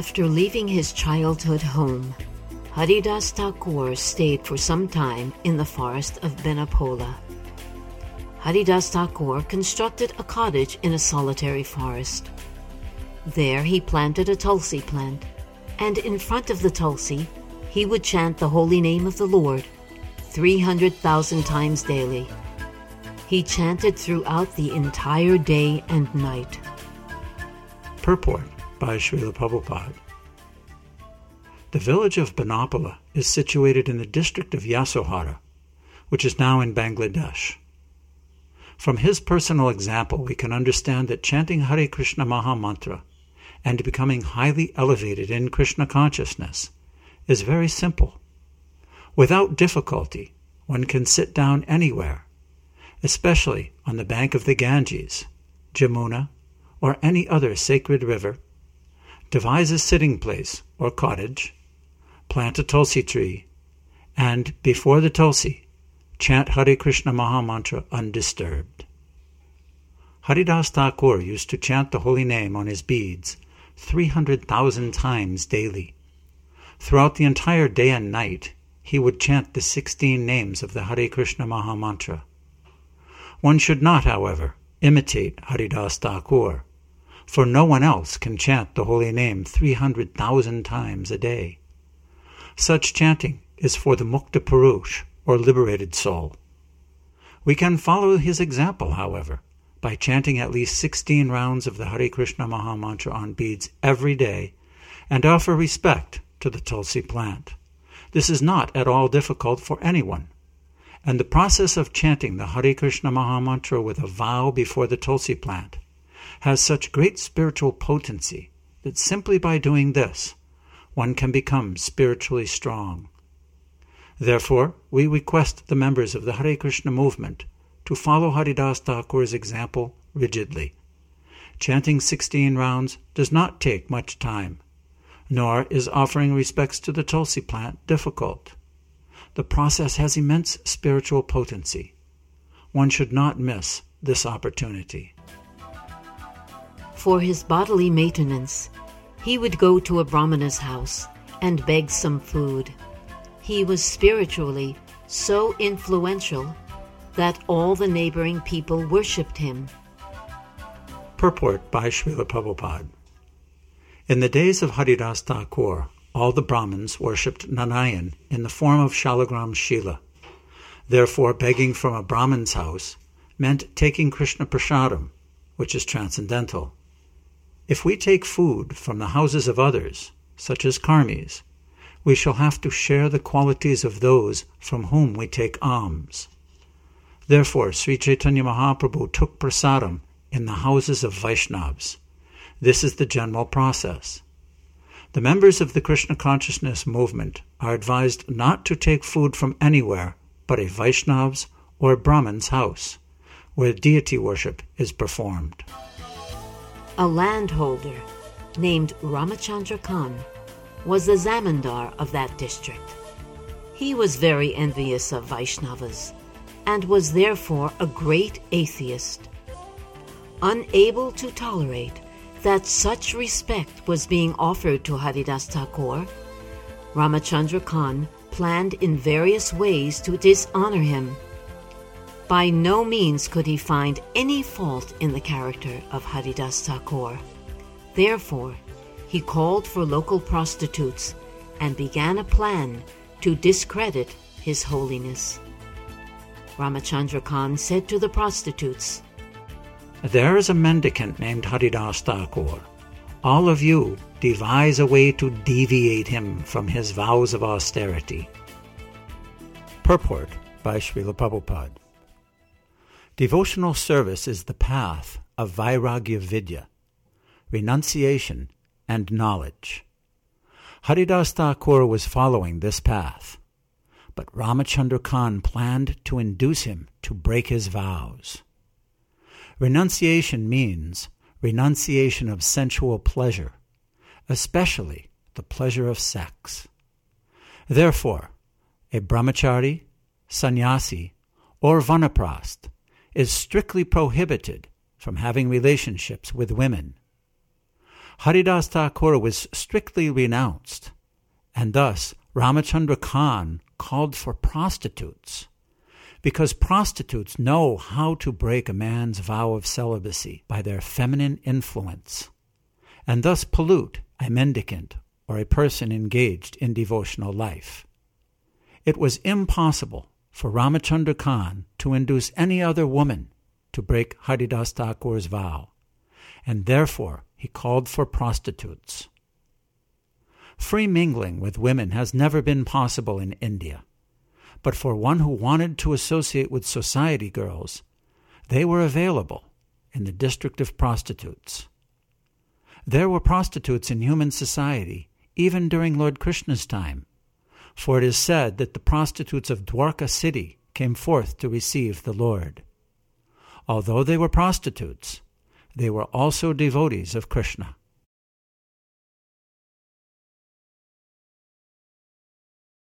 After leaving his childhood home, Haridas Thakur stayed for some time in the forest of Benapola. Haridas Thakur constructed a cottage in a solitary forest. There he planted a tulsi plant, and in front of the tulsi he would chant the holy name of the Lord 300,000 times daily. He chanted throughout the entire day and night. Purport by Srila Prabhupada. The village of Benapola is situated in the district of Yasohara, which is now in Bangladesh. From his personal example, we can understand that chanting Hare Krishna Maha Mantra and becoming highly elevated in Krishna consciousness is very simple. Without difficulty, one can sit down anywhere, especially on the bank of the Ganges, Jamuna, or any other sacred river, devise a sitting place or cottage, plant a tulsi tree, and before the tulsi, chant Hare Krishna Maha Mantra undisturbed. Haridas Thakur used to chant the holy name on his beads 300,000 times daily. Throughout the entire day and night, he would chant the 16 names of the Hare Krishna Maha Mantra. One should not, however, imitate Haridas Thakur, for no one else can chant the holy name 300,000 times a day. Such chanting is for the Mukta Purush, or liberated soul. We can follow his example, however, by chanting at least 16 rounds of the Hare Krishna Maha Mantra on beads every day and offer respect to the Tulsi plant. This is not at all difficult for anyone. And the process of chanting the Hare Krishna Maha Mantra with a vow before the Tulsi plant has such great spiritual potency that simply by doing this, one can become spiritually strong. Therefore, we request the members of the Hare Krishna movement to follow Haridas Thakur's example rigidly. Chanting 16 rounds does not take much time, nor is offering respects to the tulsi plant difficult. The process has immense spiritual potency. One should not miss this opportunity. For his bodily maintenance, he would go to a Brahmana's house and beg some food. He was spiritually so influential that all the neighboring people worshipped him. Purport by Srila Prabhupada. In the days of Haridas Thakur, all the Brahmins worshipped Narayan in the form of Shalagram Shila. Therefore, begging from a Brahmin's house meant taking Krishna Prasadam, which is transcendental. If we take food from the houses of others, such as karmis, we shall have to share the qualities of those from whom we take alms. Therefore, Sri Chaitanya Mahaprabhu took prasadam in the houses of Vaishnavas. This is the general process. The members of the Krishna consciousness movement are advised not to take food from anywhere but a Vaishnav's or a Brahmin's house, where deity worship is performed. A landholder named Ramachandra Khan was the zamindar of that district. He was very envious of Vaishnavas and was therefore a great atheist. Unable to tolerate that such respect was being offered to Haridas Thakur, Ramachandra Khan planned in various ways to dishonor him. By no means could he find any fault in the character of Haridas Thakur. Therefore, he called for local prostitutes and began a plan to discredit His Holiness. Ramachandra Khan said to the prostitutes, There is a mendicant named Haridas Thakur. All of you devise a way to deviate him from his vows of austerity. Purport by Srila Prabhupada. Devotional service is the path of Vairagya Vidya, renunciation and knowledge. Haridas Thakur was following this path but Ramachandra Khan planned to induce him to break his vows. Renunciation means renunciation of sensual pleasure, especially the pleasure of sex. Therefore, a brahmachari, sannyasi, or vanaprast is strictly prohibited from having relationships with women. Haridas Thakur was strictly renounced, and thus Ramachandra Khan called for prostitutes, because prostitutes know how to break a man's vow of celibacy by their feminine influence, and thus pollute a mendicant or a person engaged in devotional life. It was impossible for Ramachandra Khan to induce any other woman to break Haridas Thakur's vow, and therefore he called for prostitutes. Free mingling with women has never been possible in India, but for one who wanted to associate with society girls, they were available in the district of prostitutes. There were prostitutes in human society even during Lord Krishna's time, for it is said that the prostitutes of Dwarka city came forth to receive the Lord. Although they were prostitutes, they were also devotees of Krishna.